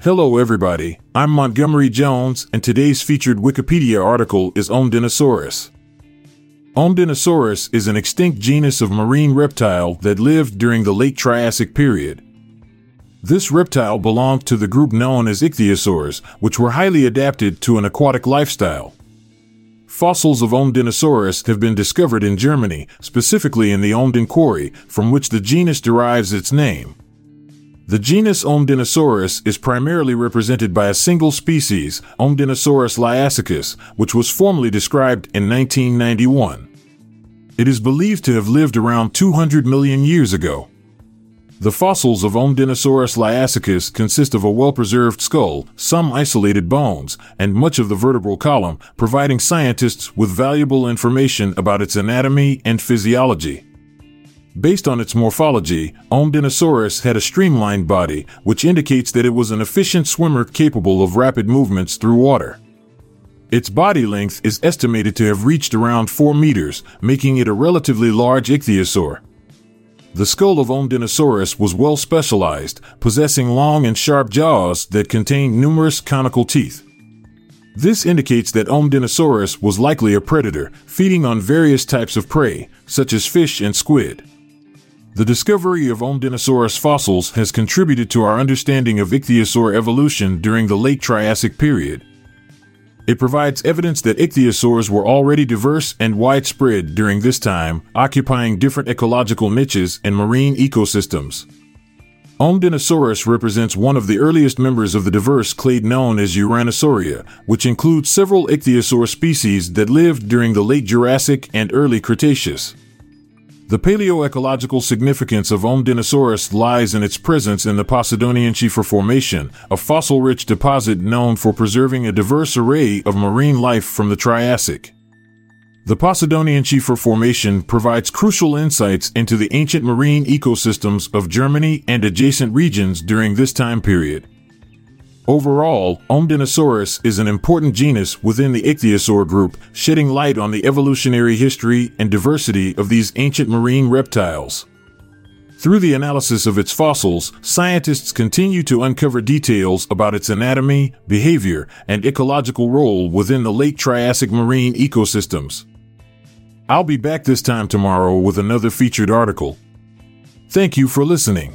Hello, everybody. I'm Montgomery Jones, and today's featured Wikipedia article is Ohmdenosaurus. Ohmdenosaurus is an extinct genus of marine reptile that lived during the late Triassic period. This reptile belonged to the group known as ichthyosaurs, which were highly adapted to an aquatic lifestyle. Fossils of Ohmdenosaurus have been discovered in Germany, specifically in the Ohmden quarry, from which the genus derives its name. The genus Ohmdenosaurus is primarily represented by a single species, Ohmdenosaurus liassicus, which was formally described in 1991. It is believed to have lived around 200 million years ago. The fossils of Ohmdenosaurus liassicus consist of a well-preserved skull, some isolated bones, and much of the vertebral column, providing scientists with valuable information about its anatomy and physiology. Based on its morphology, Ohmdenosaurus had a streamlined body, which indicates that it was an efficient swimmer capable of rapid movements through water. Its body length is estimated to have reached around 4 meters, making it a relatively large ichthyosaur. The skull of Ohmdenosaurus was well specialized, possessing long and sharp jaws that contained numerous conical teeth. This indicates that Ohmdenosaurus was likely a predator, feeding on various types of prey, such as fish and squid. The discovery of Ohmdenosaurus fossils has contributed to our understanding of ichthyosaur evolution during the late Triassic period. It provides evidence that ichthyosaurs were already diverse and widespread during this time, occupying different ecological niches and marine ecosystems. Ohmdenosaurus represents one of the earliest members of the diverse clade known as Uranosauria, which includes several ichthyosaur species that lived during the late Jurassic and early Cretaceous. The paleoecological significance of Ohmdenosaurus lies in its presence in the Posidonian-Schiefer Formation, a fossil-rich deposit known for preserving a diverse array of marine life from the Triassic. The Posidonian-Schiefer Formation provides crucial insights into the ancient marine ecosystems of Germany and adjacent regions during this time period. Overall, Ohmdenosaurus is an important genus within the ichthyosaur group, shedding light on the evolutionary history and diversity of these ancient marine reptiles. Through the analysis of its fossils, scientists continue to uncover details about its anatomy, behavior, and ecological role within the late Triassic marine ecosystems. I'll be back this time tomorrow with another featured article. Thank you for listening.